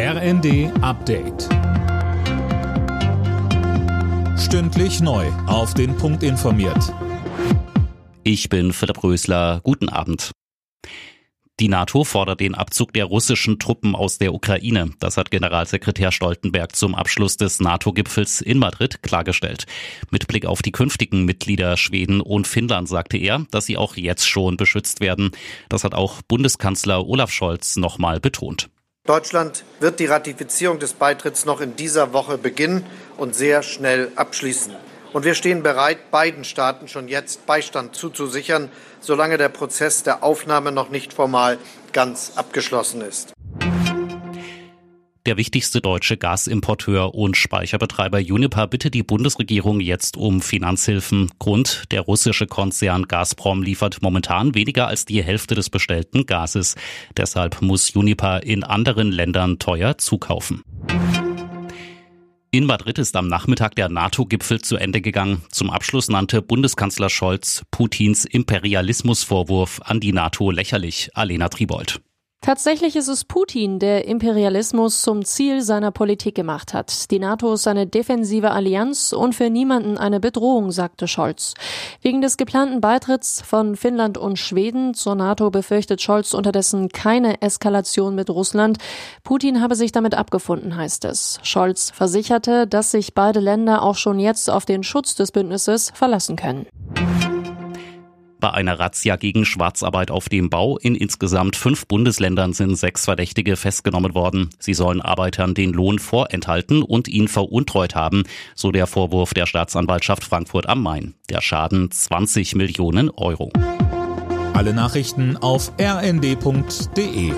RND Update. Stündlich neu. Auf den Punkt informiert. Ich bin Philipp Rösler. Guten Abend. Die NATO fordert den Abzug der russischen Truppen aus der Ukraine. Das hat Generalsekretär Stoltenberg zum Abschluss des NATO-Gipfels in Madrid klargestellt. Mit Blick auf die künftigen Mitglieder Schweden und Finnland sagte er, dass sie auch jetzt schon beschützt werden. Das hat auch Bundeskanzler Olaf Scholz nochmal betont. Deutschland wird die Ratifizierung des Beitritts noch in dieser Woche beginnen und sehr schnell abschließen. Und wir stehen bereit, beiden Staaten schon jetzt Beistand zuzusichern, solange der Prozess der Aufnahme noch nicht formal ganz abgeschlossen ist. Der wichtigste deutsche Gasimporteur und Speicherbetreiber Uniper bittet die Bundesregierung jetzt um Finanzhilfen. Grund, der russische Konzern Gazprom liefert momentan weniger als die Hälfte des bestellten Gases. Deshalb muss Uniper in anderen Ländern teuer zukaufen. In Madrid ist am Nachmittag der NATO-Gipfel zu Ende gegangen. Zum Abschluss nannte Bundeskanzler Scholz Putins Imperialismusvorwurf an die NATO lächerlich. Alena Tribold. Tatsächlich ist es Putin, der Imperialismus zum Ziel seiner Politik gemacht hat. Die NATO ist eine defensive Allianz und für niemanden eine Bedrohung, sagte Scholz. Wegen des geplanten Beitritts von Finnland und Schweden zur NATO befürchtet Scholz unterdessen keine Eskalation mit Russland. Putin habe sich damit abgefunden, heißt es. Scholz versicherte, dass sich beide Länder auch schon jetzt auf den Schutz des Bündnisses verlassen können bei einer Razzia gegen Schwarzarbeit auf dem Bau. In insgesamt fünf Bundesländern sind sechs Verdächtige festgenommen worden. Sie sollen Arbeitern den Lohn vorenthalten und ihn veruntreut haben, so der Vorwurf der Staatsanwaltschaft Frankfurt am Main. Der Schaden 20 Millionen Euro. Alle Nachrichten auf rnd.de